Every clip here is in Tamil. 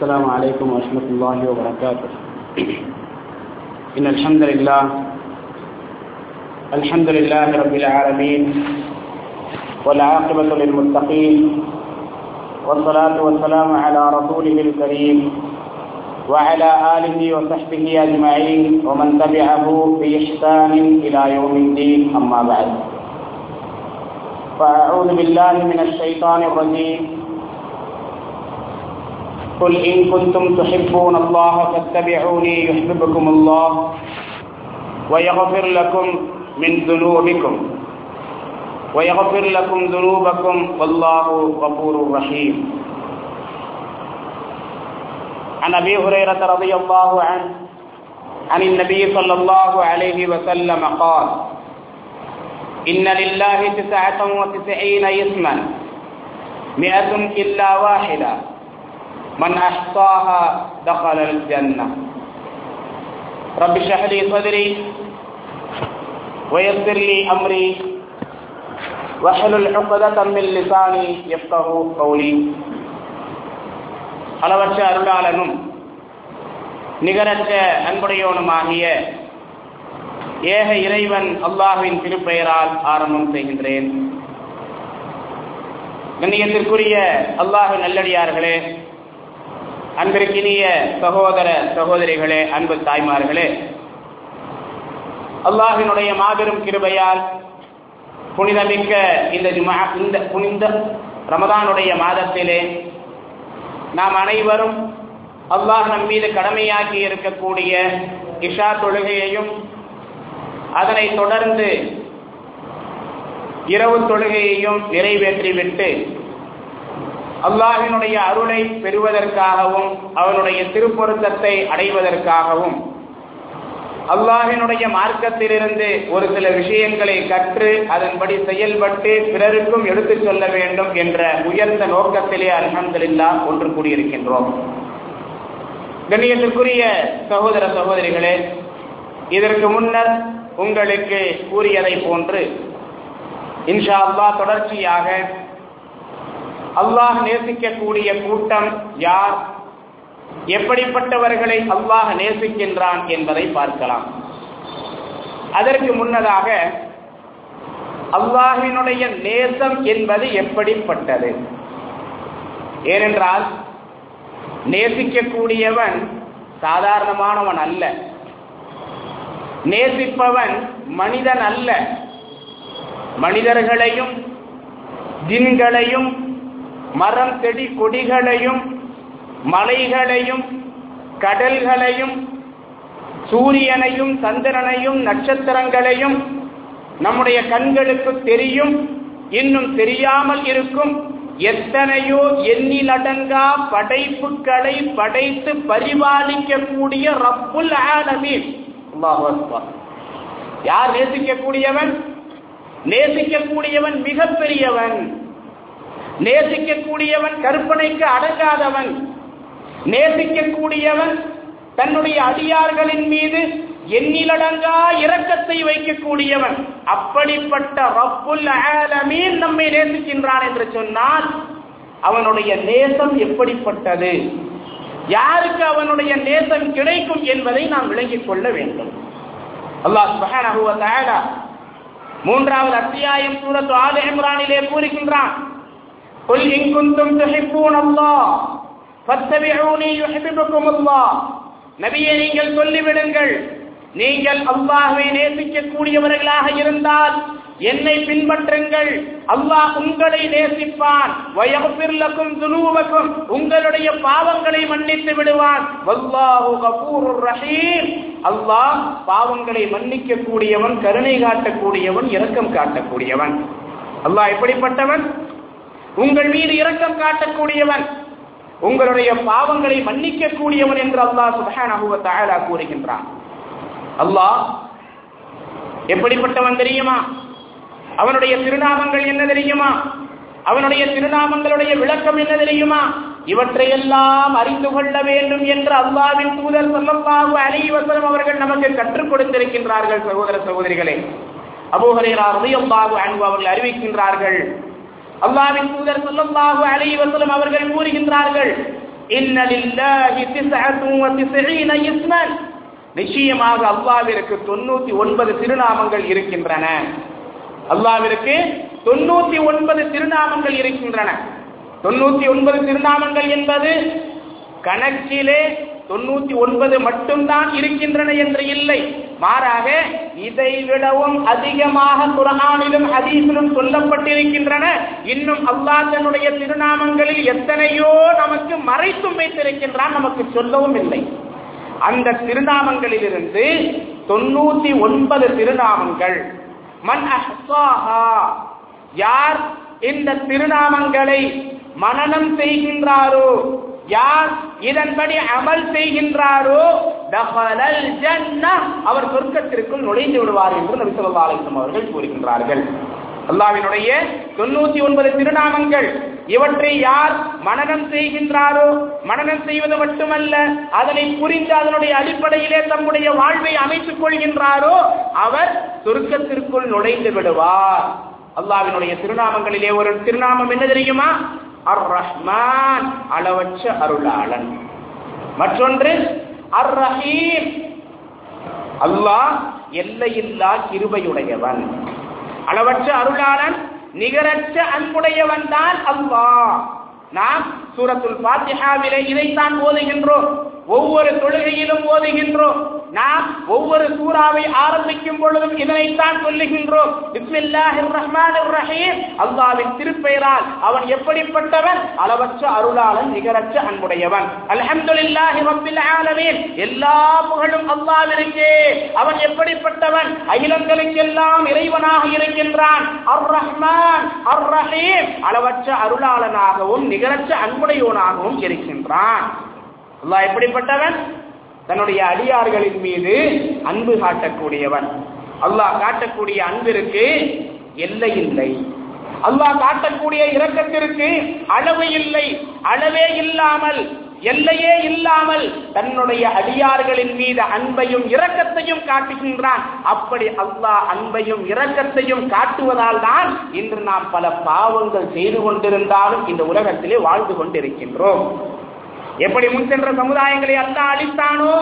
السلام عليكم ورحمة الله وبركاته. إن الحمد لله الحمد لله رب العالمين والعاقبة للمتقين والصلاة والسلام على رسوله الكريم وعلى آله وصحبه أجمعين ومن تبعه بإحسان إلى يوم الدين أما بعد. فأعوذ بالله من الشيطان الرجيم. قل إن كنتم تحبون الله فاتبعوني يحببكم الله ويغفر لكم من ذنوبكم ويغفر لكم ذنوبكم والله غفور رحيم. عن أبي هريرة رضي الله عنه عن النبي صلى الله عليه وسلم قال إن لله تسعة وتسعين اسما مئة إلا واحدة. من احصاها دخل الجنه رب اشرح لي صدري ويسر لي امري واحلل عقدة من لساني يفقه قولي அளவற்ற அருளாளனும் நிகரற்ற அன்புடையவனுமாகிய ஏக இறைவன் அல்லாஹுவின் திருப்பெயரால் ஆரம்பம் செய்கின்றேன் கண்ணியத்திற்குரிய அல்லாஹு நல்லடியார்களே அன்பிற்கினிய சகோதர சகோதரிகளே அன்பு தாய்மார்களே அல்லாஹினுடைய மாபெரும் கிருபையால் புனிதமிக்க இந்த இந்த புனித ரமதானுடைய மாதத்திலே நாம் அனைவரும் அல்லாஹ் நம் மீது கடமையாக்கி இருக்கக்கூடிய இஷா தொழுகையையும் அதனை தொடர்ந்து இரவு தொழுகையையும் நிறைவேற்றிவிட்டு அல்லாஹினுடைய அருளை பெறுவதற்காகவும் அவனுடைய திருப்பொருத்தத்தை அடைவதற்காகவும். அல்லாஹினுடைய மார்க்கத்திலிருந்து ஒரு சில விஷயங்களை கற்று அதன்படி செயல்பட்டு பிறருக்கும் எடுத்துச் சொல்ல வேண்டும் என்ற உயர்ந்த நோக்கத்திலே அலமதுல்லா ஒன்று கூடியிருக்கின்றோம். கண்ணியத்திற்குரிய சகோதர சகோதரிகளே இதற்கு முன்னர் உங்களுக்கு கூறியதை போன்று இன்ஷா அல்லா தொடர்ச்சியாக அல்லாஹ் நேசிக்கக்கூடிய கூட்டம் யார்? எப்படிப்பட்டவர்களை அல்லாஹ் நேசிக்கின்றான் என்பதை பார்க்கலாம். அதற்கு முன்னதாக அல்லாஹினுடைய நேசம் என்பது எப்படிப்பட்டது? ஏனென்றால் நேசிக்கக்கூடியவன் சாதாரணமானவன் அல்ல. நேசிப்பவன் மனிதன் அல்ல. மனிதர்களையும் ஜின்களையும் மரம் செடி கொடிகளையும் மலைகளையும் கடல்களையும் சூரியனையும் சந்திரனையும் நட்சத்திரங்களையும் நம்முடைய கண்களுக்கு தெரியும் இன்னும் தெரியாமல் இருக்கும். எத்தனையோ எண்ணிலடங்கா படைப்புகளை படைத்து பரிபாலிக்கக்கூடிய ரப்புல் ஆலமீன். யார் நேசிக்கக்கூடியவன்? நேசிக்கக்கூடியவன் மிகப்பெரியவன். நேசிக்கக்கூடியவன் கற்பனைக்கு அடங்காதவன். நேசிக்கக்கூடியவன் தன்னுடைய அடியார்களின் மீது எண்ணிலடங்கா இரக்கத்தை வைக்கக்கூடியவன். அப்படிப்பட்ட ரப்புல் ஆலமீன் நம்மை நேசிக்கின்றான் என்று சொன்னால் அவனுடைய நேசம் எப்படிப்பட்டது? யாருக்கு அவனுடைய நேசம் கிடைக்கும் என்பதை நாம் விளங்கிக் கொள்ள வேண்டும். அல்லாஹ் சுப்ஹானஹு வ தஆலா மூன்றாவது அத்தியாயம் சூரத்து ஆல இம்ரானிலே கூறுகின்றான் قل إن كنتم تحبون الله ஃபத்தபிஊனி யுஹிப்புக்குமுல்லாஹ் நபியே நீங்கள் சொல்லிவிடுங்கள் நீங்கள் அல்லாஹ்வை நேசிக்கக்கூடியவர்களாக இருந்தால் என்னை பின்பற்றுங்கள் அல்லாஹ் உங்களை நேசிப்பான் வயஃபிர் லக்கும் துனூபக்கும் உங்களுடைய பாவங்களை மன்னித்து விடுவான் வல்லாஹு கஃபூருர் ரஹீம் அல்லாஹ் பாவங்களை மன்னிக்க கூடியவன் கருணை காட்டக்கூடியவன் இரக்கம் காட்டக்கூடியவன் அல்லாஹ் எப்படிப்பட்டவன் உங்கள் மீது இரக்கம் காட்டக்கூடியவன் உங்களுடைய பாவங்களை மன்னிக்கக்கூடியவன் என்று அல்லாஹ் சுபஹானஹு தஆலா கூறுகின்றான். அல்லாஹ் எப்படிப்பட்டவன் தெரியுமா? அவனுடைய திருநாமங்கள் என்ன தெரியுமா? அவனுடைய திருநாமங்களுடைய விளக்கம் என்ன தெரியுமா? இவற்றையெல்லாம் அறிந்து கொள்ள வேண்டும் என்று அல்லாவின் தூதர் சொல்லப்பாகு அலைஹி வஸல்லம் அவர்கள் நமக்கு கற்றுக் கொடுத்திருக்கின்றார்கள் சகோதர சகோதரிகளே. அபோகரேரா உதயம் பாகு அன்பு அவர்கள் அறிவிக்கின்றார்கள் அல்லாவின் தூதர் சொல்லல்லாஹு அலைஹி வஸல்லம் அவர்கள் கூறுகின்றார்கள் இன்னலில்லாஹி திஸ்அத்துன் வ திஸ்ஈன இஸ்மன். நிச்சயமாக அல்லாவிற்கு தொண்ணூத்தி ஒன்பது திருநாமங்கள் இருக்கின்றன. அல்லாவிற்கு தொண்ணூத்தி ஒன்பது திருநாமங்கள் இருக்கின்றன. தொண்ணூத்தி ஒன்பது திருநாமங்கள் என்பது கணக்கிலே தொண்ணூத்தி ஒன்பது மட்டும்தான் இருக்கின்றன என்று இல்லை. மாறாக இதை விடவும் அதிகமாக குரானிலும் ஹதீஸிலும் சொல்லப்பட்டிருக்கின்றன. இன்னும் அல்லாஹ் தன்னுடைய திருநாமங்களில் எத்தனையோ நமக்கு மறைத்தும் வைத்திருக்கின்றான். நமக்கு சொல்லவும் இல்லை. அந்த திருநாமங்களிலிருந்து தொண்ணூத்தி ஒன்பது திருநாமங்கள். மன் அஹ்சாஹா. யார் இந்த திருநாமங்களை மனனம் செய்கின்றாரோ யார் இதன்படி அமல் செய்கின்றாரோ அவர் சொர்க்கத்திற்குள் நுழைந்து விடுவார் என்று நபி அவர்கள் கூறுகின்றார்கள். அல்லாவினுடைய தொண்ணூத்தி ஒன்பது திருநாமங்கள் இவற்றை யார் மனநம் செய்கின்றாரோ மனநம் செய்வது மட்டுமல்ல அதனை புரிந்து அதனுடைய அடிப்படையிலே தம்முடைய வாழ்வை அமைத்துக் கொள்கின்றாரோ அவர் சுருக்கத்திற்குள் நுழைந்து விடுவார். அல்லாவினுடைய திருநாமங்களிலே ஒரு திருநாமம் என்ன தெரியுமா? அர் ரஹ்மான் அளவற்ற அருளாளன். மற்றொன்று அர் ரஹீம் அல்லாஹ் எல்லையில்லா கிருபையுடையவன். அளவற்ற அருளாளன் நிகரற்ற அன்புடையவன் தான் அல்லாஹ். நாம் சூரத்துல் பாத்திஹாவிலே இதைத்தான் ஓதுகின்றோம். ஒவ்வொரு தொழுகையிலும் ஓதுகின்றோம். நாம் ஒவ்வொரு சூறாவை ஆரம்பிக்கும் பொழுதும் இதனைத்தான் சொல்லுகின்றோம். பிஸ்மில்லாஹிர் ரஹ்மானிர் ரஹீம் அல்லாஹ்வின் திருப்பெயரால் அவன் எப்படிப்பட்டவன்? அளவற்ற அருளாளன் நிகரற்ற அன்புடையவன். அல்ஹம்துலில்லாஹி ரப்பில் ஆலமீன். எல்லா புகழும் அல்லாஹ்விற்கே அவன் எப்படிப்பட்டவன்? அகிலங்களுக்கெல்லாம் இறைவனாக இருக்கின்றான். அர் ரஹ்மான் அர் ரஹீம் அளவற்ற அருளாளனாகவும் நிகரற்ற அன்புடையவனாகவும் இருக்கின்றான். அல்லாஹ் எப்படிப்பட்டவன்? தன்னுடைய அடியார்களின் மீது அன்பு காட்டக்கூடியவன். அல்லாஹ் காட்டக்கூடிய அன்பிற்கு எல்லை இல்லை. அல்லாஹ் காட்டக்கூடிய இரக்கத்திற்கு அளவு இல்லை அளவே இல்லாமல் எல்லையே இல்லாமல் தன்னுடைய அடியார்களின் மீது அன்பையும் இரக்கத்தையும் காட்டுகின்றான். அப்படி அல்லாஹ் அன்பையும் இரக்கத்தையும் காட்டுவதால் தான் இன்று நாம் பல பாவங்கள் செய்து கொண்டிருந்தாலும் இந்த உலகத்திலே வாழ்ந்து கொண்டிருக்கின்றோம். எப்படி முன் சென்ற சமுதாயங்களை அல்லா அழித்தானோ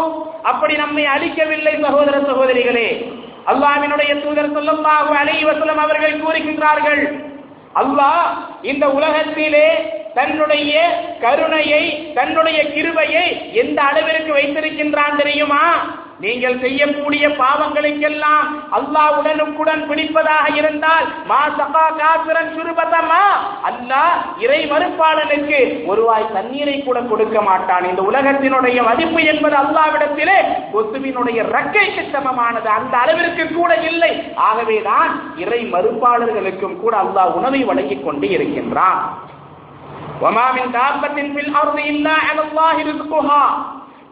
அப்படி நம்மை அழிக்கவில்லை சகோதர சகோதரிகளே. அல்லாவினுடைய தூதர் சொல்லல்லாஹு அலைஹி வஸல்லம் அவர்கள் கூறுகின்றார்கள் அல்லாஹ் இந்த உலகத்திலே தன்னுடைய கருணையை தன்னுடைய கிருபையை எந்த அளவிற்கு வைத்திருக்கின்றான் தெரியுமா? நீங்கள் செய்யக்கூடிய பாவங்களுக்கெல்லாம் அல்லாஹ் உடனுக்குடன் பிடிப்பதாக இருந்தால் மா சகா காசுரன் சுருபதமா அல்லாஹ் இறை மறுப்பாளனுக்கு ஒருவாய் தண்ணீரை கூட கொடுக்க மாட்டான் இந்த உலகத்தினுடைய மதிப்பு என்பது அல்லாவிடத்திலே கொசுவினுடைய ரக்கைக்கு சமமானது அந்த அளவிற்கு கூட இல்லை ஆகவேதான் இறை மறுப்பாளர்களுக்கும் கூட அல்லாஹ் உணவை வழங்கிக் கொண்டு இருக்கின்றான் وما من دابة في الأرض إلا على الله رزقها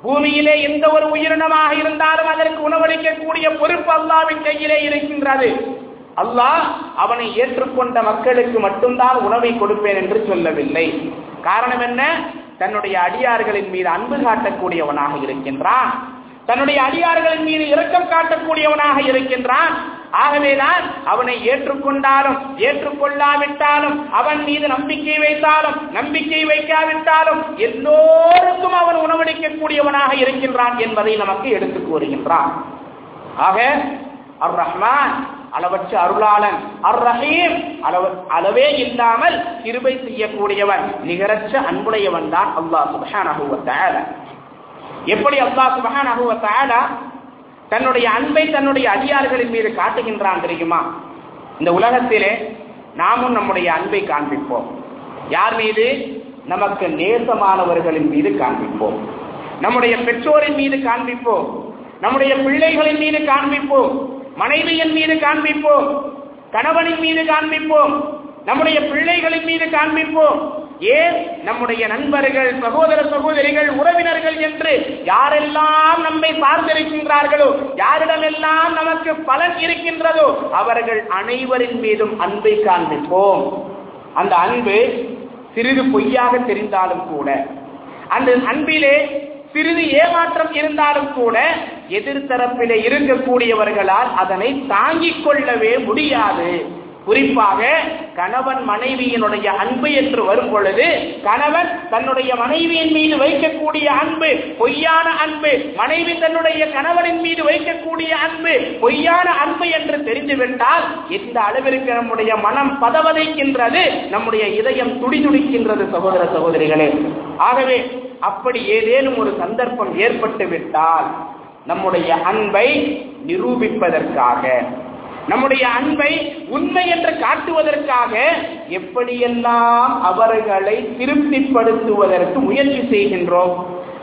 பூமியிலே எந்த ஒரு உயிரினமாக இருந்தாலும் அதற்கு உணவளிக்கக்கூடிய பொறுப்பு அல்லாவின் கையிலே இருக்கின்றது. அல்லாஹ் அவனை ஏற்றுக்கொண்ட மக்களுக்கு மட்டும்தான் உணவை கொடுப்பேன் என்று சொல்லவில்லை. காரணம் என்ன? தன்னுடைய அடியார்களின் மீது அன்பு காட்டக்கூடியவனாக இருக்கின்றான். தன்னுடைய அடியார்களின் மீது இரக்கம் காட்டக்கூடியவனாக இருக்கின்றான். ஆகவேதான் அவனை ஏற்றுக்கொண்டாலும் ஏற்றுக்கொள்ளாவிட்டாலும் அவன் மீது நம்பிக்கை வைத்தாலும் நம்பிக்கை வைக்காவிட்டாலும் எல்லோருக்கும் அவன் உணவளிக்கக்கூடியவனாக இருக்கின்றான் என்பதை நமக்கு எடுத்து கூறுகின்றான். ஆக அர் ரஹ்மான் அளவற்ற அருளாளன் அர் ரஹீம் அளவு அளவே இல்லாமல் கிருபை செய்யக்கூடியவன் நிகரற்ற அன்புடையவன் தான் அல்லாஹ் சுபஹானஹு வ தஆலா. எப்படி அல்லாஹ் சுபஹானஹு வ தஆலா தன்னுடைய அன்பை தன்னுடைய அடியார்களின் மீது காட்டுகின்றான் தெரியுமா? இந்த உலகத்திலே நாமும் நம்முடைய அன்பை காண்பிப்போம். யார் மீது? நமக்கு நேசமானவர்களின் மீது காண்பிப்போம். நம்முடைய பெற்றோரின் மீது காண்பிப்போம். நம்முடைய பிள்ளைகளின் மீது காண்பிப்போம். மனைவியின் மீது காண்பிப்போம். கணவனின் மீது காண்பிப்போம். நம்முடைய பிள்ளைகளின் மீது காண்பிப்போம். ஏன் நம்முடைய நண்பர்கள் சகோதர சகோதரிகள் உறவினர்கள் என்று யாரெல்லாம் நம்மை சார்ந்திருக்கின்றார்களோ யாரிடமெல்லாம் நமக்கு பலன் இருக்கின்றதோ அவர்கள் அனைவரின் மீதும் அன்பை காண்பிப்போம். அந்த அன்பு சிறிது பொய்யாக தெரிந்தாலும் கூட அந்த அன்பிலே சிறிது ஏமாற்றம் இருந்தாலும் கூட எதிர்த்தரப்பிலே இருக்கக்கூடியவர்களால் அதனை தாங்கிக் கொள்ளவே முடியாது. குறிப்பாக கணவன் மனைவியினுடைய அன்பு என்று வரும் பொழுது கணவன் தன்னுடைய மனைவியின் மீது வைக்கக்கூடிய அன்பு பொய்யான அன்பு மனைவி தன்னுடைய கணவனின் மீது வைக்கக்கூடிய அன்பு பொய்யான அன்பு என்று தெரிந்துவிட்டால் இந்த அளவிற்கு நம்முடைய மனம் பதவதைக்கின்றது நம்முடைய இதயம் துடிதுடிக்கின்றது சகோதர சகோதரிகளே. ஆகவே அப்படி ஏதேனும் ஒரு சந்தர்ப்பம் ஏற்பட்டு விட்டால் நம்முடைய அன்பை நிரூபிப்பதற்காக நம்முடைய அன்பை உண்மை என்று காட்டுவதற்காக எப்படியெல்லாம் அவர்களை திருப்திப்படுத்துவதற்கு முயற்சி செய்கின்றோம்?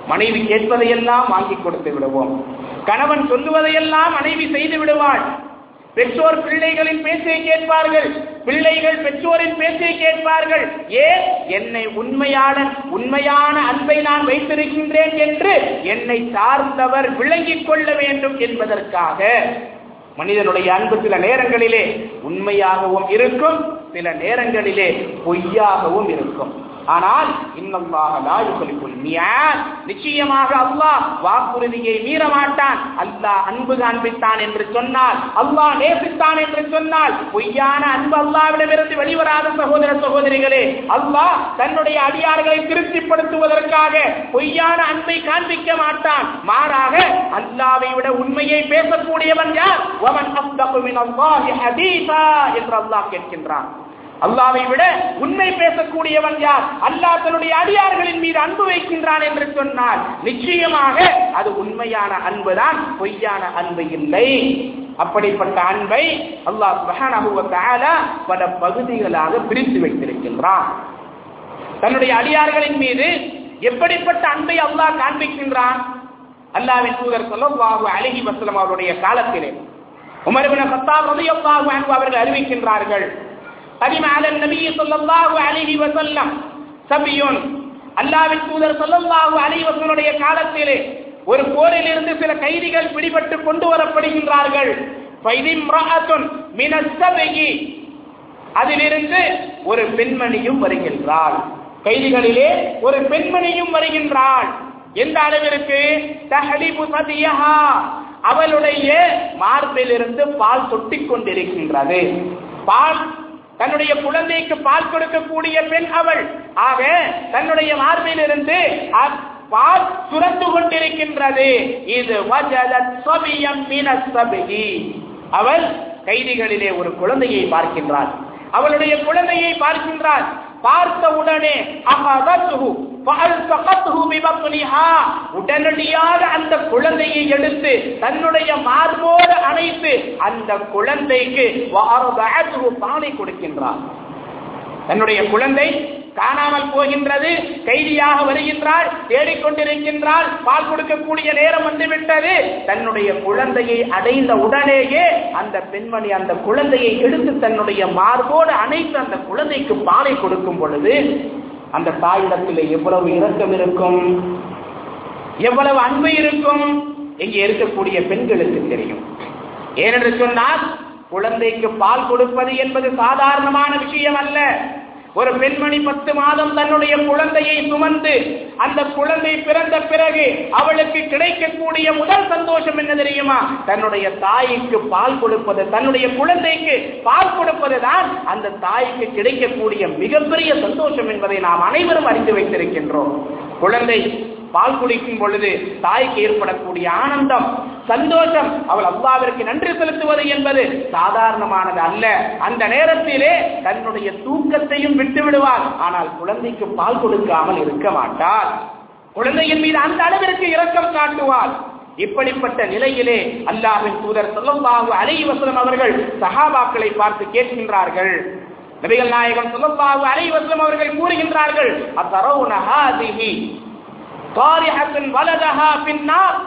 மனைவி கேட்பதையெல்லாம் வாங்கி கொடுத்து விடுவோம். கணவன் சொல்லுவதையெல்லாம் மனைவி செய்து விடுவாள். பெற்றோர் பிள்ளைகளின் பேச்சை கேட்பார்கள். பிள்ளைகள் பெற்றோரின் பேச்சை கேட்பார்கள். ஏன் என்னை உண்மையான உண்மையான அன்பை நான் வைத்திருக்கின்றேன் என்று என்னை சார்ந்தவர் விளங்கிக் கொள்ள வேண்டும் என்பதற்காக மனிதனுடைய அன்பு சில நேரங்களிலே உண்மையாகவும் இருக்கும் சில நேரங்களிலே பொய்யாகவும் இருக்கும். ஆனால் நிச்சயமாக அல்லாஹ் வாக்குறுதியை மீற மாட்டான் அல்லாஹ் அன்பு காண்பித்தான் என்று சொன்னால் அல்லாஹ் நேசித்தான் என்று சொன்னால் பொய்யான அன்பு அல்லாவிடமிருந்து வெளிவராத சகோதர சகோதரிகளே அல்லாஹ் தன்னுடைய அடியார்களை திருப்திப்படுத்துவதற்காக பொய்யான அன்பை காண்பிக்க மாட்டான். மாறாக அல்லாவை விட உண்மையை பேசக்கூடியவன் யார்? என்று அல்லாஹ் கேட்கின்றான். அல்லாவை விட உண்மை பேசக்கூடியவன் யார்? அல்லாஹ் தன்னுடைய அடியார்களின் மீது அன்பு வைக்கின்றான் என்று சொன்னால் நிச்சயமாக அது உண்மையான அன்புதான் பொய்யான அன்பு இல்லை. அப்படிப்பட்ட அன்பை அல்லாஹ் சுபஹானஹு பல பகுதிகளாக பிரித்து வைத்திருக்கின்றான். தன்னுடைய அடியார்களின் மீது எப்படிப்பட்ட அன்பை அல்லாஹ் காண்பிக்கின்றான்? அல்லாவின் தூதர் சொல்லவாகு அழகி வசலம் அவருடைய காலத்திலே. உமர்பின் சத்தாப் ரலியல்லாஹு அன்பு அவர்கள் அறிவிக்கின்றார்கள் கடிம அலன் நபி சொல்லல்லாஹு அலிஹி வசல்லம் சபியோன் அல்லாவின் தூதர் சொல்லல்லாஹு அலிஹி காலத்திலே ஒரு போரில் இருந்து சில கைதிகள் பிடிபட்டு கொண்டு வரப்படுகின்றார்கள் அதிலிருந்து ஒரு பெண்மணியும் வருகின்றாள் கைதிகளிலே ஒரு பெண்மணியும் வருகின்றாள் எந்த அளவிற்கு அவளுடைய மார்பிலிருந்து பால் சொட்டிக் கொண்டிருக்கின்றது பால் தன்னுடைய குழந்தைக்கு பால் கொடுக்கக்கூடிய பெண் அவள். ஆக தன்னுடைய மார்பிலிருந்து பால் சுரந்து கொண்டிருக்கின்றது. இது அவள் கைதிகளிலே ஒரு குழந்தையை பார்க்கின்றாள். அவளுடைய குழந்தையை பார்க்கின்றாள். பார்த்த உடனே உடனடியாக அந்த குழந்தையை எடுத்து தன்னுடைய மார்போடு அணைத்து அந்த குழந்தைக்கு பானை கொடுக்கின்றார். தன்னுடைய குழந்தை காணாமல் போகின்றது. கைதியாக வருகின்றாள் தேடிக்கொண்டிருக்கின்றாள் பால் கொடுக்கக்கூடிய நேரம் வந்துவிட்டது. தன்னுடைய குழந்தையை அடைந்த உடனேயே அந்த பெண்மணி அந்த குழந்தையை எடுத்து தன்னுடைய மார்போடு அணைத்து அந்த குழந்தைக்கு பாலை கொடுக்கும் பொழுது அந்த தாயிடத்தில் எவ்வளவு இரக்கம் இருக்கும் எவ்வளவு அன்பு இருக்கும் இங்கே இருக்கக்கூடிய பெண்களுக்கு தெரியும். ஏனென்று சொன்னால் குழந்தைக்கு பால் கொடுப்பது என்பது சாதாரணமான விஷயம் அல்ல. ஒரு பெண்மணி பத்து மாதம் தன்னுடைய குழந்தையை சுமந்து அந்த குழந்தை பிறந்த பிறகு அவளுக்கு கிடைக்கக்கூடிய முதல் சந்தோஷம் என்ன தெரியுமா? தன்னுடைய தாய்க்கு பால் கொடுப்பது தன்னுடைய குழந்தைக்கு பால் கொடுப்பதுதான் அந்த தாய்க்கு கிடைக்கக்கூடிய மிகப்பெரிய சந்தோஷம் என்பதை நாம் அனைவரும் அறிந்து வைத்திருக்கின்றோம். குழந்தை பால் குடிக்கும் பொழுது தாய்க்கு ஏற்படக்கூடிய ஆனந்தம் சந்தோஷம் அவள் அல்லாவிற்கு நன்றி செலுத்துவது என்பது சாதாரணமானது அல்ல. அந்த நேரத்திலே தன்னுடைய தூக்கத்தையும் விட்டு விடுவாள். ஆனால் குழந்தைக்கு பால் கொடுக்காமல் இருக்க மாட்டாள். குழந்தையின் மீது அந்த அளவிற்கு இரக்கம் காட்டுவாள். இப்படிப்பட்ட நிலையிலே அல்லாஹின் தூதர் சொல்லல்லாஹு அலைஹி அவர்கள் சஹாபாக்களை பார்த்து கேட்கின்றார்கள். நபிகள் நாயகம் சொல்லல்லாஹு அலைஹி அவர்கள் கூறுகின்றார்கள் அத்தரவுன ஹாதிஹி? காரிஹத்துன் வலதஹா பின்னால்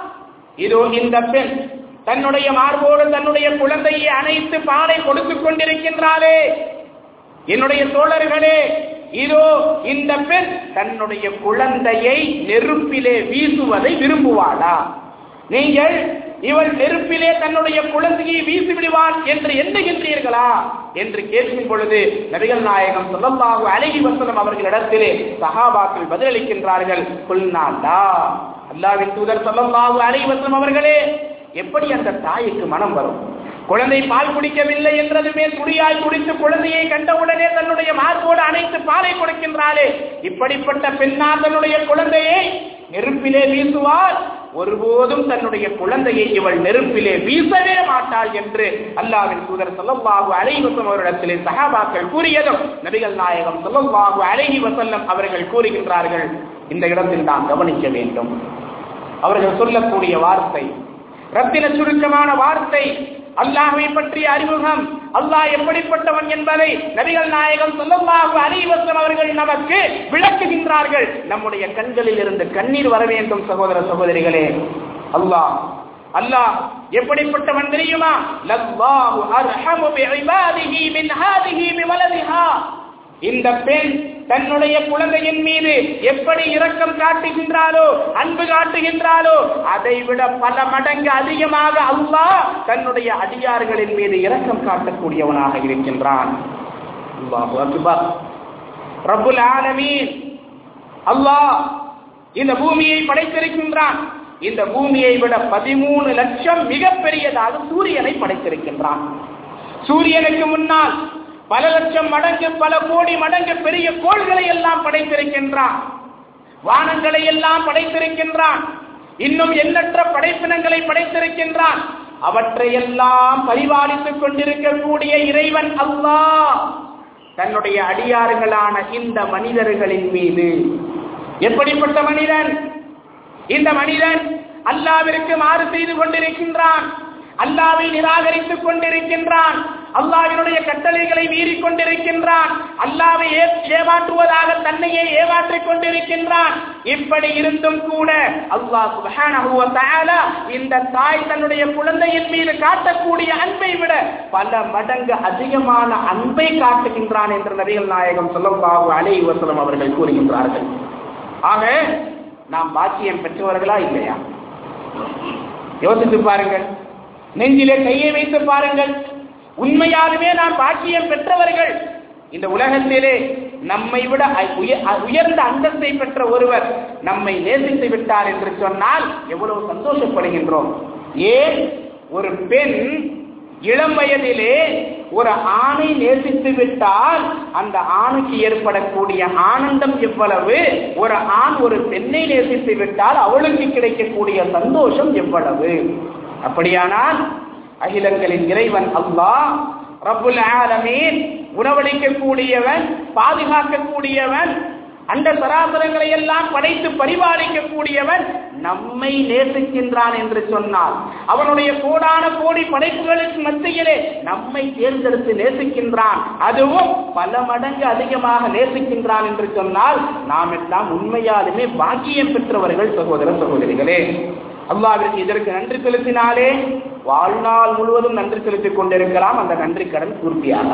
இதோ இந்த பெண் தன்னுடைய மார்போடு தன்னுடைய குழந்தையை அணைத்து பாலை கொடுத்துக் கொண்டிருக்கின்றாளே. என்னுடைய தோழர்களே இதோ இந்த பெண் தன்னுடைய குழந்தையை நெருப்பிலே வீசுவதை விரும்புவாளா? நீங்கள் இவள் நெருப்பிலே தன்னுடைய குழந்தையை வீசி விடுவான் என்று எண்ணுகின்றீர்களா? என்று கேட்கும் பொழுது நபிகள் நாயகம் சொல்லல்லாஹு அழகி வசனம் அவர்களிடத்திலே சகாபாக்கள் பதிலளிக்கின்றார்கள். புல்நாண்டா அல்லாவின் தூதர் சொல்லல்லாஹு அழகி வசனம் அவர்களே எப்படி அந்த தாய்க்கு மனம் வரும்? குழந்தை பால் குடிக்கவில்லை என்றதுமே துடியாய் குடித்து குழந்தையை கண்டவுடனே தன்னுடைய மார்போடு அணைத்து பாலை கொடுக்கின்றாளே. இப்படிப்பட்ட பெண்ணா தன்னுடைய குழந்தையை நெருப்பிலே வீசுவார். ஒருபோதும் தன்னுடைய குழந்தையை இவள் நெருப்பிலே வீசவே மாட்டாள் என்று அல்லாவின் தூதர் சொல்லவாகு அலை வசம் அவரிடத்திலே சகாபாக்கள் கூறியதும் நபிகள் நாயகம் சொல்லவாகு அலைஹி வசல்லம் அவர்கள் கூறுகின்றார்கள். இந்த இடத்தில் நாம் கவனிக்க வேண்டும். அவர்கள் சொல்லக்கூடிய வார்த்தை ரத்தின சுருக்கமான வார்த்தை அல்லாஹுவை பற்றிய அறிமுகம். அல்லாஹ் எப்படிப்பட்டவன் என்பதை நபிகள் நாயகம் சொல்லமாக அறிவசம் அவர்கள் நமக்கு விளக்குகின்றார்கள். நம்முடைய கண்களில் இருந்து கண்ணீர் வர வேண்டும் சகோதர சகோதரிகளே. அல்லாஹ் அல்லாஹ் எப்படிப்பட்டவன் தெரியுமா? லல்லாஹு அர்ஹமு பிஇபாதிஹி மின் ஹாதிஹி பிவலதிஹா. இந்த பெண் தன்னுடைய குழந்தையின் மீது எப்படி இரக்கம் காட்டுகின்றாலோ அன்பு காட்டுகின்றாலோ அதை விட பல மடங்கு அதிகமாக அல்லாஹ் தன்னுடைய அதிகாரிகளின் மீது இரக்கம் காட்டக்கூடியவனாக இருக்கின்றான். அல்லாஹு ஆலமீன். அல்லாஹ் இந்த பூமியை படைத்திருக்கின்றான். இந்த பூமியை விட பதிமூணு லட்சம் மிகப்பெரியதாக சூரியனை படைத்திருக்கின்றான். சூரியனுக்கு முன்னால் பல லட்சம் மடங்கு பல கோடி மடங்கு பெரிய கோள்களை எல்லாம் படைத்திருக்கின்றான். வானங்களை எல்லாம் படைத்திருக்கின்றான். இன்னும் எண்ணற்ற படைப்பினங்களை படைத்திருக்கின்றான். அவற்றையெல்லாம் பரிபாலித்துக் கொண்டிருக்கக்கூடிய இறைவன் அல்லாஹ். தன்னுடைய அடியார்களான இந்த மனிதர்களின் மீது. எப்படிப்பட்ட மனிதன்? இந்த மனிதன் அல்லாவிற்கு மாறு செய்து கொண்டிருக்கின்றான். அல்லாவை நிராகரித்துக் கொண்டிருக்கின்றான். அல்லாவினுடைய கட்டளைகளை மீறிக் கொண்டிருக்கின்றான். அல்லாவை ஏமாற்றுவதாக தன்னையே ஏமாற்றிக் கொண்டிருக்கின்றான். இப்படி இருந்தும் கூட அல்லாஹ் சுப்ஹானஹு இந்த தாய் தன்னுடைய குழந்தையின் மீது காட்டக்கூடிய அன்பை விட பல மடங்கு அதிகமான அன்பை காட்டுகின்றான் என்று நபிகள் நாயகம் ஸல்லல்லாஹு அலைஹி வஸல்லம் அவர்கள் கூறுகின்றார்கள். ஆக நாம் பாக்கியம் பெற்றவர்களா இல்லையா? யோசித்து பாருங்கள். நெஞ்சிலே கையை வைத்து பாருங்கள். உண்மையாலுமே நாம் பாக்கியம் பெற்றவர்கள். இந்த உலகத்திலே நம்மை விட உயர்ந்த அந்தஸ்தை பெற்ற ஒருவர் நம்மை நேசித்து விட்டார் என்று சொன்னால் எவ்வளவு சந்தோஷப்படுகின்றோம். ஏன்? ஒரு பெண் இளம் வயதிலே ஒரு ஆணை நேசித்து விட்டால் அந்த ஆணுக்கு ஏற்படக்கூடிய ஆனந்தம் எவ்வளவு? ஒரு ஆண் ஒரு பெண்ணை நேசித்து விட்டால் அவளுக்கு கிடைக்கக்கூடிய சந்தோஷம் எவ்வளவு? அப்படியானால் அகிலங்களின் இறைவன் அல்லாஹ். ரபுல் ஆலமீன் உணவளிக்கக்கூடியவன் பாதுகாக்கக்கூடியவன் அந்த சராசரங்களை எல்லாம் படைத்து பரிபாலிக்கக்கூடியவன் நம்மை நேசிக்கின்றான் என்று சொன்னால் அவனுடைய கோடான கோடி படைப்புகளுக்கு மத்தியிலே நம்மை தேர்ந்தெடுத்து நேசிக்கின்றான். அதுவும் பல மடங்கு அதிகமாக நேசிக்கின்றான் என்று சொன்னால் நாம் எல்லாம் உண்மையாலுமே பாக்கியம் பெற்றவர்கள் சகோதர சகோதரிகளே. அல்லாவிற்கு இதற்கு நன்றி செலுத்தினாலே வாழ்நாள் முழுவதும் நன்றி செலுத்திக் கொண்டிருக்கலாம். அந்த நன்றி கடன் பூர்த்தியாக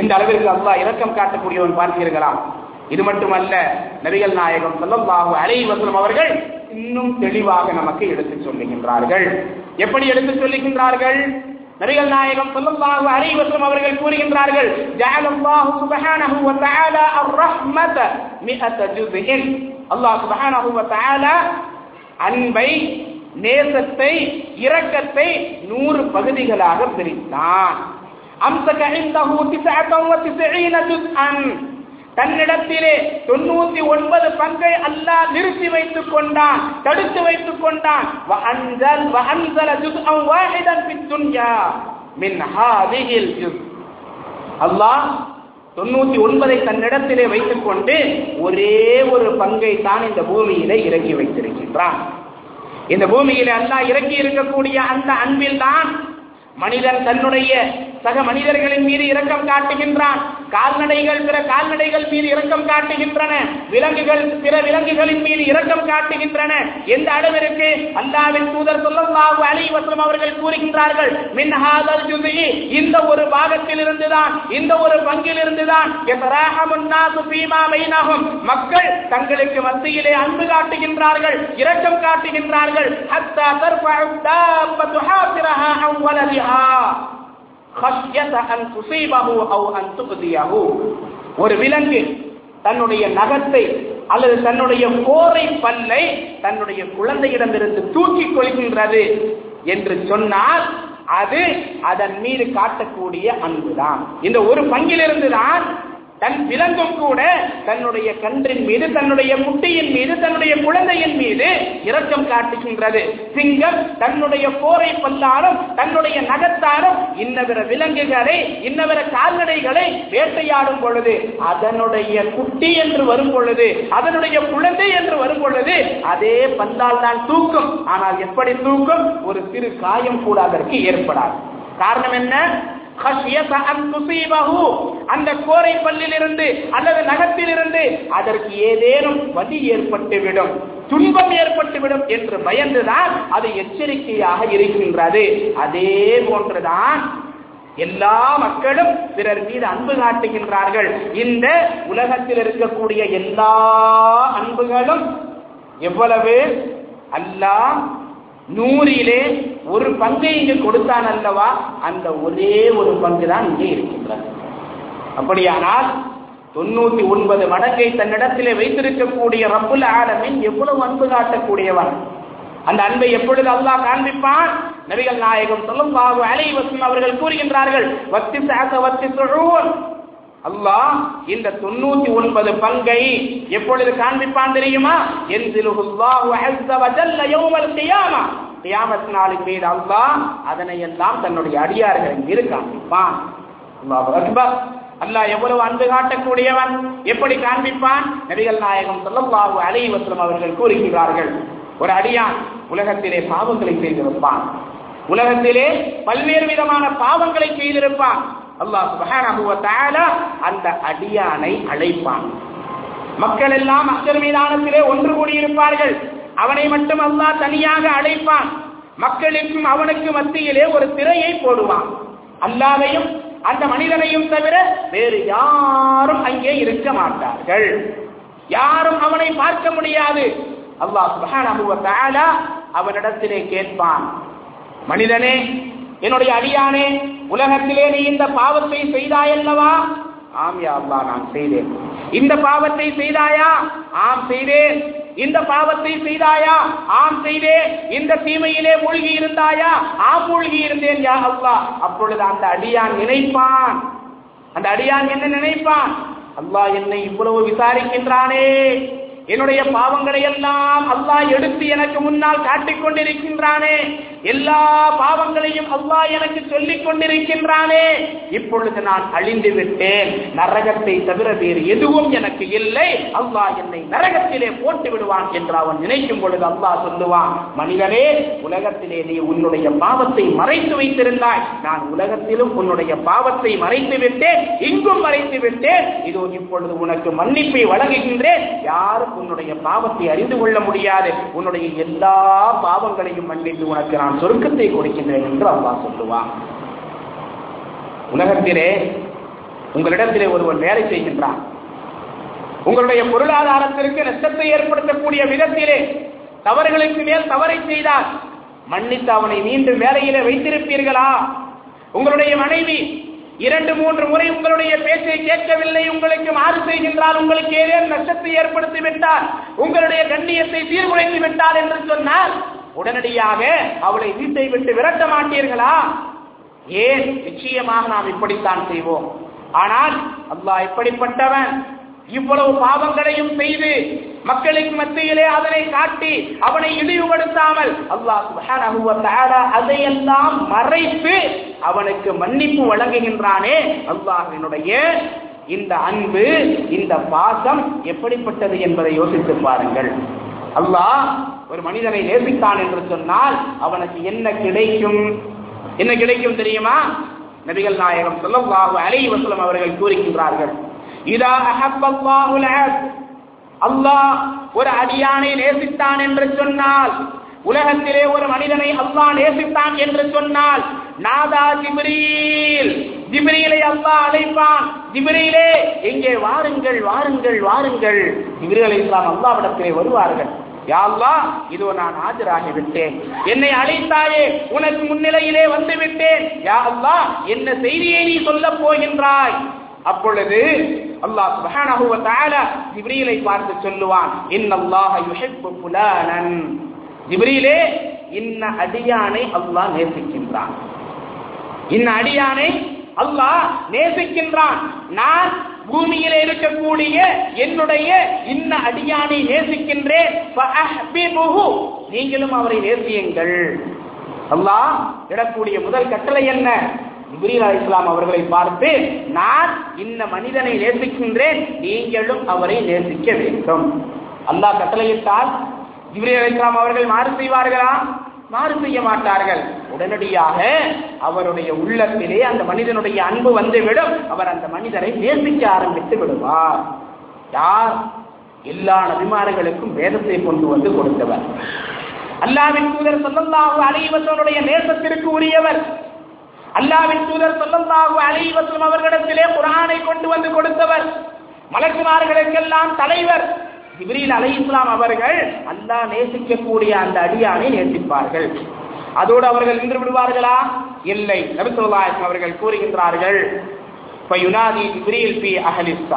எந்த அளவிற்கு அல்லாஹ் இரக்கம் காட்டக்கூடியவன் பார்த்தீர்களாம் இது மட்டுமல்ல நபிகள் நாயகம் ஸல்லல்லாஹு அலைஹி வஸல்லம் அவர்கள் இன்னும் தெளிவாக நமக்கு எடுத்து சொல்லுகின்றார்கள். எப்படி எடுத்து சொல்லுகின்றார்கள்? நபிகள் நாயகம் ஸல்லல்லாஹு அலைஹி வஸல்லம் அவர்கள் கூறுகின்றார்கள் ஜஅலல்லாஹு சுப்ஹானஹு வ தஆலா அர்-ரஹ்மத மிஅத ஜுஸ்இன். அல்லாஹ் சுப்ஹானஹு வ தஆலா அன்பை நேசத்தை இரக்கத்தை நூறு பகுதிகளாக பிரித்தான். தன்னிடத்திலே தொண்ணூத்தி ஒன்பது பங்கை அல்லா நிறுத்தி வைத்துக் கொண்டான் தடுத்து வைத்துக் கொண்டான். அல்லாஹ் தொண்ணூத்தி ஒன்பதை தன்னிடத்திலே வைத்துக் கொண்டு ஒரே ஒரு பங்கை தான் இந்த பூமியிலே இறங்கி வைத்திருக்கின்றான். இந்த பூமியில் அல்லாஹ் இறக்கி இருக்கக்கூடிய அந்த அன்பில் தான் மனிதன் தன்னுடைய சக மனிதர்களின் மீது இரக்கம் காட்டுகின்றான். கால்நடைகள் பிற கால்நடைகள் மீது இரக்கம் காட்டுகின்றன. விலங்குகள் பிற விலங்குகளின் மீது இரக்கம் காட்டுகின்றன. எந்த அளவிற்கு? அல்லாவின் தூதர் சொல்லல்லாஹு அலி வசலம் அவர்கள் கூறுகின்றார்கள் மின் ஹாதல் இந்த ஒரு பாகத்தில் இருந்துதான் இந்த ஒரு பங்கில் இருந்துதான் மக்கள் தங்களுக்கு மத்தியிலே அன்பு காட்டுகின்றார்கள் இரக்கம் காட்டுகின்றார்கள். ஒரு விலங்கு தன்னுடைய நகத்தை அல்லது தன்னுடைய கோரை பல்லை தன்னுடைய குழந்தையிடமிருந்து தூக்கிக் கொள்கின்றது என்று சொன்னால் அது அதன் மீது காட்டக்கூடிய அன்புதான். இந்த ஒரு பங்கிலிருந்து தான் தன் விலங்கும் கூட தன்னுடைய கன்றின் மீது தன்னுடைய முட்டையின் மீது தன்னுடைய குழந்தையின் மீது இரக்கம் காட்டுகின்றது. சிங்கம் தன்னுடைய போரை பல்லாலும் தன்னுடைய நகத்தாலும் இன்னவிர விலங்குகளை இன்னவிர கால்நடைகளை வேட்டையாடும் பொழுது அதனுடைய குட்டி என்று வரும் பொழுது அதனுடைய குழந்தை என்று வரும் பொழுது அதே பந்தால் தான் தூக்கும். ஆனால் எப்படி தூக்கும்? ஒரு சிறு காயம் கூட அதற்கு ஏற்படாது. காரணம் என்ன? அந்த கோரை பல்லிலிருந்து அல்லது நகத்திலிருந்து அதற்கு ஏதேனும் வலி ஏற்பட்டுவிடும் துன்பம் ஏற்பட்டுவிடும் என்று பயந்துதான் அது எச்சரிக்கையாக இருக்கின்றது. அதே போன்றுதான் எல்லா மக்களும் பிறர் மீது அன்பு காட்டுகின்றார்கள். இந்த உலகத்தில் இருக்கக்கூடிய எல்லா அன்புகளும் எவ்வளவு? அல்லாஹ் நூறிலே ஒரு பங்கை இங்கு கொடுத்தான் அல்லவா? அந்த ஒரே ஒரு பங்கு தான் இங்கே இருக்கின்றது. அப்படியானால் தொண்ணூத்தி ஒன்பது மடங்கை தன்னிடத்திலே வைத்திருக்கக்கூடிய ரப்புல் ஆலமின் எவ்வளவு அன்பு காட்டக்கூடியவன்? அந்த அன்பை எப்பொழுது அல்லாஹ் காண்பிப்பான்? நபிகள் நாயகம் சொல்லும் பாபு அலை அவர்கள் கூறுகின்றார்கள் வத்தி சாச வத்தி அல்லாஹ் இந்த தொண்ணூத்தி ஒன்பது பங்கை எப்பொழுது காண்பிப்பான் தெரியுமா? நாளின் மீது அல்லாஹ் அதனை எல்லாம் தன்னுடைய அடியார்களின் மீது காண்பிப்பான். அல்லாஹ் எவ்வளவு அன்பு காட்டக்கூடியவன் எப்படி காண்பிப்பான்? நபிகள் நாயகம் சொல்லல்லாஹு அலை வசலம் அவர்கள் கூறுகிறார்கள் ஒரு அடியான் உலகத்திலே பாவங்களை செய்திருப்பான் உலகத்திலே பல்வேறு விதமான பாவங்களை செய்திருப்பான். அல்லாஹ் சுபஹானஹு அந்த அடியானை அழைப்பான். மக்கள் எல்லாம் அக்தர் மீதானத்திலே ஒன்று கூடியிருப்பார்கள். அவனை மட்டும் அல்லாஹ் தனியாக அழைப்பான். மக்களுக்கும் அவனுக்கு மத்தியிலே ஒரு திரையை போடுவான். அல்லாவையும் அந்த மனிதனையும் தவிர வேறு யாரும் அங்கே இருக்க மாட்டார்கள். யாரும் அவனை பார்க்க முடியாது. அல்லாஹ் சுபஹானஹு அவனிடத்திலே கேட்பான். மனிதனே என்னுடைய அடியானே உலகத்திலே நீ இந்த பாவத்தை செய்தாயல்லவா? ஆம் யா அல்லா நான் செய்தேன். இந்த பாவத்தை செய்தாயா? ஆம் செய்தேன். இந்த பாவத்தை செய்தாயா? ஆம் செய்தேன். இந்த தீமையிலே மூழ்கி இருந்தாயா? ஆம் மூழ்கி இருந்தேன் யா அல்லா. அப்பொழுது அந்த அடியான் நினைப்பான். அந்த அடியான் என்ன நினைப்பான்? அல்லாஹ் என்னை இவ்வளவு விசாரிக்கின்றானே. என்னுடைய பாவங்களை எல்லாம் அல்லாஹ் எடுத்து எனக்கு முன்னால் காட்டிக் கொண்டிருக்கின்றானே எல்லா பாவங்களையும் அல்லாஹ் எனக்கு சொல்லிக் கொண்டிருக்கின்றானே இப்பொழுது நான் அழிந்து விட்டேன். நரகத்தை தவிர வேறு எதுவும் எனக்கு இல்லை. அல்லாஹ் என்னை நரகத்திலே போட்டு விடுவான் என்று அவன் நினைக்கும் பொழுது அல்லாஹ் சொல்லுவான் மனிதனே உலகத்திலே நீ உன்னுடைய பாவத்தை மறைத்து வைத்திருந்தாய். நான் உலகத்திலும் உன்னுடைய பாவத்தை மறைத்து விட்டேன். இங்கும் மறைத்து விட்டேன். இதோ இப்பொழுது உனக்கு மன்னிப்பை வழங்குகின்றேன். யாரும் உன்னுடைய பாவத்தை அறிந்து கொள்ள முடியாது. உன்னுடைய எல்லா பாவங்களையும் மன்னித்து உனக்கு நான் சொருக்கத்தை கொடுக்கின்றேன் என்று அல்லாஹ் சொல்லுவான். உலகத்திலே உங்களிடத்திலே ஒருவன் வேலை செய்கின்றான். உங்களுடைய பொருளாதாரத்திற்கு நஷ்டத்தை ஏற்படுத்தக்கூடிய விதத்திலே தவறுகளுக்கு மேல் தவறை செய்தால் மன்னித்து அவனை மீண்டும் வேலையிலே வைத்திருப்பீர்களா? உங்களுடைய மனைவி இரண்டு மூன்று முறை உங்களுடைய பேச்சை கேட்கவில்லை உங்களுக்கு மாறு செய்கின்றால் உங்களுக்கு ஏதேனும் நஷ்டத்தை ஏற்படுத்தி விட்டால் உங்களுடைய கண்ணியத்தை சீர்குலைத்து விட்டால் என்று சொன்னால் உடனடியாக அவளை வீட்டை விட்டு விரட்ட மாட்டீர்களா? ஏன்? நிச்சயமாக நாம் இப்படித்தான் செய்வோம். ஆனால் அல்லாஹ் இப்படிப்பட்டவன் இவ்வளவு பாவங்களையும் செய்து மக்களின் மத்தியிலே அதனை காட்டி அவனை இழிவுபடுத்தாமல் அல்லாஹ் அதையெல்லாம் மறைத்து அவனுக்கு மன்னிப்பு வழங்குகின்றானே. அல்லாஹினுடைய இந்த அன்பு இந்த பாசம் எப்படிப்பட்டது என்பதை யோசித்து பாருங்கள். அல்லாஹ் ஒரு மனிதனை நேசித்தான் என்று சொன்னால் அவனுக்கு என்ன கிடைக்கும்? என்ன கிடைக்கும் தெரியுமா? நபிகள் நாயகம் ஸல்லல்லாஹு அலை வசலம் அவர்கள் கூறுகின்றார்கள். இதா அஹப்பல்லாஹுல் அல்லாஹ் ஒரு அடியானை நேசித்தான் என்று சொன்னால் உலகத்திலே ஒரு மனிதனை அல்லாஹ் நேசித்தான் என்று சொன்னால் நாதா ஜிப்ரீல். ஜிப்ரீலை அல்லாஹ் அழைப்பான். ஜிப்ரீலே எங்கே வாருங்கள் வாருங்கள் வாருங்கள். ஜிப்ரீல் இஸ்லாம் அல்லாவிடத்திலே வருவார்கள். யா இதோ நான் ஆஜராகி விட்டேன். என்னை அழைத்தாயே உனக்கு முன்னிலையிலே வந்து விட்டேன். யா என்ன செய்தியை நீ சொல்ல போகின்றாய்? அப்பொழுது அல்லாஹ் சுபஹானஹு வ தஆலா ஜிப்ரீலை பார்த்து சொல்லுவான் இன்னல்லாஹ யுஹிப்பு ஃபுலானன் ஜிப்ரீலே இன்ன அடியானை அல்லாஹ் நேசிக்கின்றான். இன்ன அடியானை அல்லாஹ் நேசிக்கின்றான். நான் பூமியில இருக்கக்கூடிய என்னுடைய இன்ன அடியானை நேசிக்கின்றேன். நீங்களும் அவரை நேசியுங்கள். அல்லாஹ் இடக்கூடிய முதல் கட்டளை என்ன? இப்ரீல் அலி இஸ்லாம் அவர்களை பார்த்து நான் இந்த மனிதனை நேசிக்கின்றேன். நீங்களும் அவரை நேசிக்க வேண்டும். அல்லாஹ் கட்டளையிட்டால் ஜிப்ரே அலிஸ்லாம் அவர்கள் மாறு செய்வார்களா? மாறு செய்ய மாட்டார்கள். உடனடியாக அவருடைய உள்ளத்திலே அந்த மனிதனுடைய அன்பு வந்துவிடும். அவர் அந்த மனிதரை நேசிக்க ஆரம்பித்து விடுவார். யார்? எல்லா நபிமார்களுக்கும் வேதத்தை கொண்டு வந்து கொடுத்தவர். அல்லாவின் தூதர் சொல்லல்லாஹு அலைவசனுடைய நேசத்திற்கு உரியவர். அல்லாவின் தூதர் சொல்லல்லாஹு அலைவசம் அவர்களிடத்திலே குரானை கொண்டு வந்து கொடுத்தவர். மலக்குமார்களுக்கெல்லாம் தலைவர். ஜிப்ரீல் அலை இஸ்லாம் அவர்கள் அல்லாஹ் நேசிக்கக்கூடிய அந்த அடியானை நேசிப்பார்கள். அதோடு அவர்கள் நின்று விடுவார்களா? இல்லை. நபிசுல்லாஹ் அவர்கள் கூறுகின்றார்கள் ஃபயுனாதி ஜிப்ரீல் பி அஹ்லிஸ்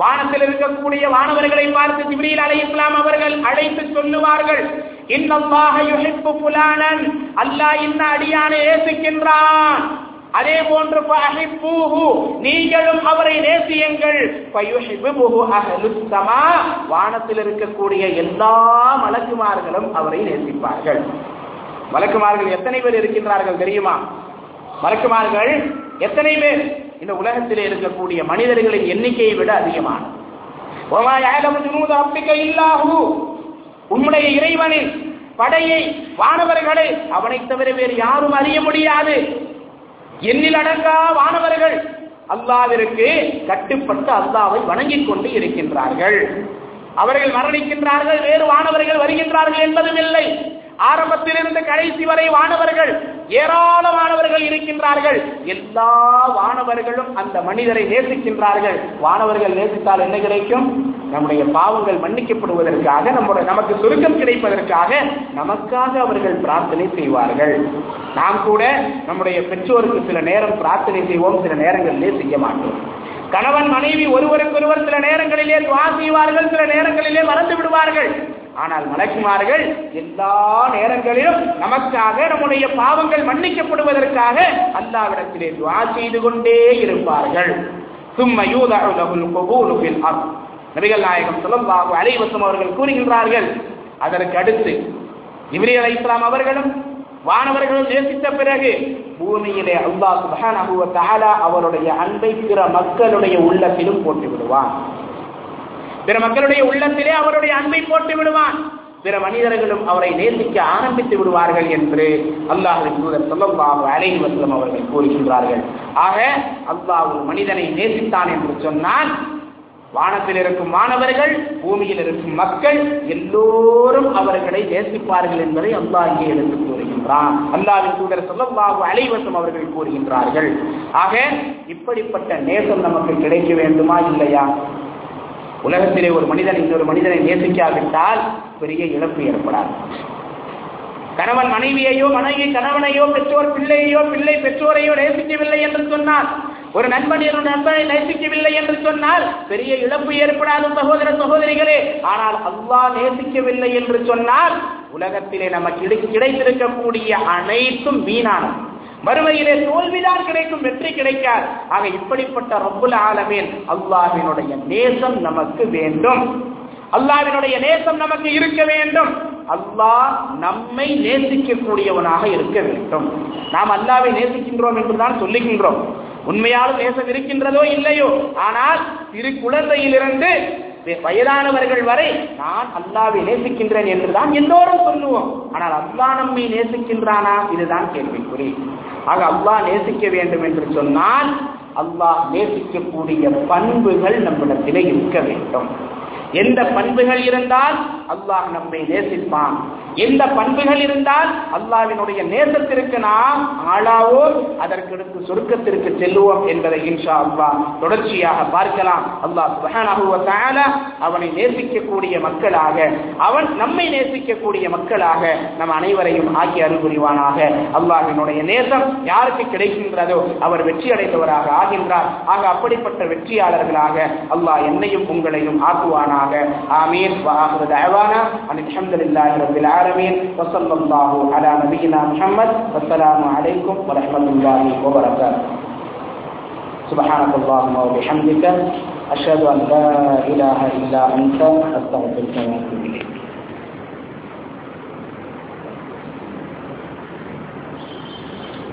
வானத்தில் இருக்கக்கூடிய வானவர்களை பார்த்து ஜிப்ரீல் அலை இஸ்லாம் அவர்கள் அழைத்து சொல்லுவார்கள் இன்னல்லாஹ யுஹிப்பு புலானன் அல்லாஹ் இன்ன அடியானை நேசிக்கின்றான். அதே போன்று நீங்களும் அவரை நேசியுங்கள். வானத்தில் இருக்கக்கூடிய எல்லா மலக்குமார்களும் அவரை நேசிப்பார்கள். மலக்குமார்கள் எத்தனை பேர் இருக்கின்றார்கள் தெரியுமா? மலக்குமார்கள் எத்தனை பேர்? இந்த உலகத்திலே இருக்கக்கூடிய மனிதர்களின் எண்ணிக்கையை விட அதிகமான. உம்முடைய இறைவனின் படையை வானவர்களை அவனை தவிர வேறு யாரும் அறிய முடியாது. எண்ணில் அடங்கா வானவர்கள். அல்லாவிற்கு கட்டுப்பட்டு அல்லாவை வணங்கிக் கொண்டு இருக்கின்றார்கள். அவர்கள் மரணிக்கின்றார்கள் வேறு வானவர்கள் வருகின்றார்கள் என்பதும் இல்லை. ஆரம்பத்திலிருந்து கடைசி வரை வானவர்கள் ஏராளமானவர்கள் இருக்கின்றார்கள். எல்லா வானவர்களும் அந்த மனிதரை நேசிக்கின்றார்கள். வானவர்கள் நேசித்தால் என்ன கிடைக்கும்? நம்முடைய பாவங்கள் மன்னிக்கப்படுவதற்காக நம்முடைய நமக்கு சுருக்கம் கிடைப்பதற்காக நமக்காக அவர்கள் பிரார்த்தனை செய்வார்கள். நாம் கூட நம்முடைய பெற்றோருக்கு சில நேரம் பிரார்த்தனை செய்வோம் சில நேரங்களிலே செய்ய மாட்டோம். கணவன் மனைவி ஒருவருக்கொருவர் சில நேரங்களிலே துவா செய்வார்கள் சில நேரங்களிலே மறந்து விடுவார்கள். ஆனால் மலக்குமார்கள் எல்லா நேரங்களிலும் நமக்காக நம்முடைய பாவங்கள் மன்னிக்கப்படுவதற்காக அல்லாவிடத்திலே துவா செய்து கொண்டே இருப்பார்கள். சும்ம யூதகுல் கபூலுபில் நபிகள் நாயகம் ஸல்லல்லாஹு அலைவசம் அவர்கள் கூறுகின்றார்கள். அதற்கு அடுத்து இப்ரி அலை இஸ்லாம் அவர்களும் வானவர்களும் நேசித்த பிறகு பூமியிலே அல்லா சுப்ஹானஹு வ அவருடைய அன்பை பிற மக்களுடைய உள்ளத்திலும் போட்டு விடுவான் பிற மக்களுடைய உள்ளத்திலே அவருடைய அன்பை போட்டு விடுவான் பிற மனிதர்களும் அவரை நேசிக்க ஆரம்பித்து விடுவார்கள் என்று அல்லாஹின் தூதர் ஸல்லல்லாஹு அலைஹி வசலம் அவர்கள் கூறுகின்றார்கள். ஆக அல்லாஹ் ஒரு மனிதனை நேசித்தான் என்று சொன்னால் வானத்தில் இருக்கும் மாணவர்கள் பூமியில் இருக்கும் மக்கள் எல்லோரும் அவர்களை நேசிப்பார்கள் என்பதை அல்லாஹ் இங்கே எடுத்து கூறுகின்றான். அல்லாவின் தூதர் ஸல்லல்லாஹு அலைவசம் அவர்கள் கூறுகின்றார்கள். ஆக இப்படிப்பட்ட நேசம் நமக்கு கிடைக்க வேண்டுமா இல்லையா? உலகத்திலே ஒரு மனிதன் இன்னொரு மனிதனை நேசிக்காவிட்டால் பெரிய இழப்பு ஏற்படாது. கணவன் மனைவியையோ மனைவி கணவனையோ பெற்றோர் பிள்ளையோ பிள்ளை பெற்றோரையோ நேசிக்கவில்லை என்று சொன்னால் ஒரு நண்பன் நண்பனை நேசிக்கவில்லை என்று சொன்னால் பெரிய இழப்பு ஏற்படாது சகோதர சகோதரிகளே. ஆனால் அல்லாஹ் நேசிக்கவில்லை என்று சொன்னால் உலகத்திலே நமக்கு கிடைத்திருக்கக்கூடிய அனைத்தும் வீணானது. மறுமையிலே தோல்விதான் கிடைக்கும் வெற்றி கிடைக்காது. ஆக இப்படிப்பட்ட ரப்புல் ஆலமேன் அல்லாவினுடைய நேசம் நமக்கு வேண்டும். அல்லாவினுடைய நேசம் நமக்கு இருக்க வேண்டும். அல்லாஹ் நம்மை நேசிக்கக்கூடியவனாக இருக்க வேண்டும். நாம் அல்லாவை நேசிக்கின்றோம் என்றுதான் சொல்லுகின்றோம். உண்மையாலும் நேசம் இருக்கின்றதோ இல்லையோ? ஆனால் சிறு குழந்தையிலிருந்து வயதானவர்கள் வரை நான் அல்லாவை நேசிக்கின்றேன் என்றுதான் எல்லோரும் சொல்லுவோம். ஆனால் அல்லா நம்மை நேசிக்கின்றானா? இதுதான் கேள்விக்குறி. ஆக அல்லாஹ் நேசிக்க வேண்டும் என்று சொன்னால் அல்லாஹ் நேசிக்கக்கூடிய பண்புகள் நம்மிடத்திலே இருக்க வேண்டும். எந்த பண்புகள் இருந்தால் அல்லாஹ் நம்மை நேசிப்பான். எந்த பண்புகள் இருந்தால் அல்லாவினுடைய நேசத்திற்கு நாம் ஆளாவோம் அதற்கடுத்து சொர்க்கத்திற்கு செல்லுவோம் என்பதை இன்ஷா அல்லா தொடர்ச்சியாக பார்க்கலாம். அல்லாஹ் சுபஹானஹுவ அவனை நேசிக்கக்கூடிய மக்களாக அவன் நம்மை நேசிக்கக்கூடிய மக்களாக நம் அனைவரையும் ஆக்கி அறிவுரிவானாக அல்லாஹினுடைய நேசம் யாருக்கு கிடைக்கின்றதோ அவர் வெற்றி அடைந்தவராக ஆகின்றார். ஆக அப்படிப்பட்ட வெற்றியாளர்களாக அல்லாஹ் என்னையும் உங்களையும் ஆக்குவானாக. ஆமீன். வாஹிரு தஅவானா. அனில் ஹம்துலில்லாஹி العالمين وصلى الله على نبينا محمد والسلام عليكم ورحمة الله وبركاته. سبحانك اللهم وبحمدك أشهد أن لا إله إلا أنت أستغفرك وأتوب إليك.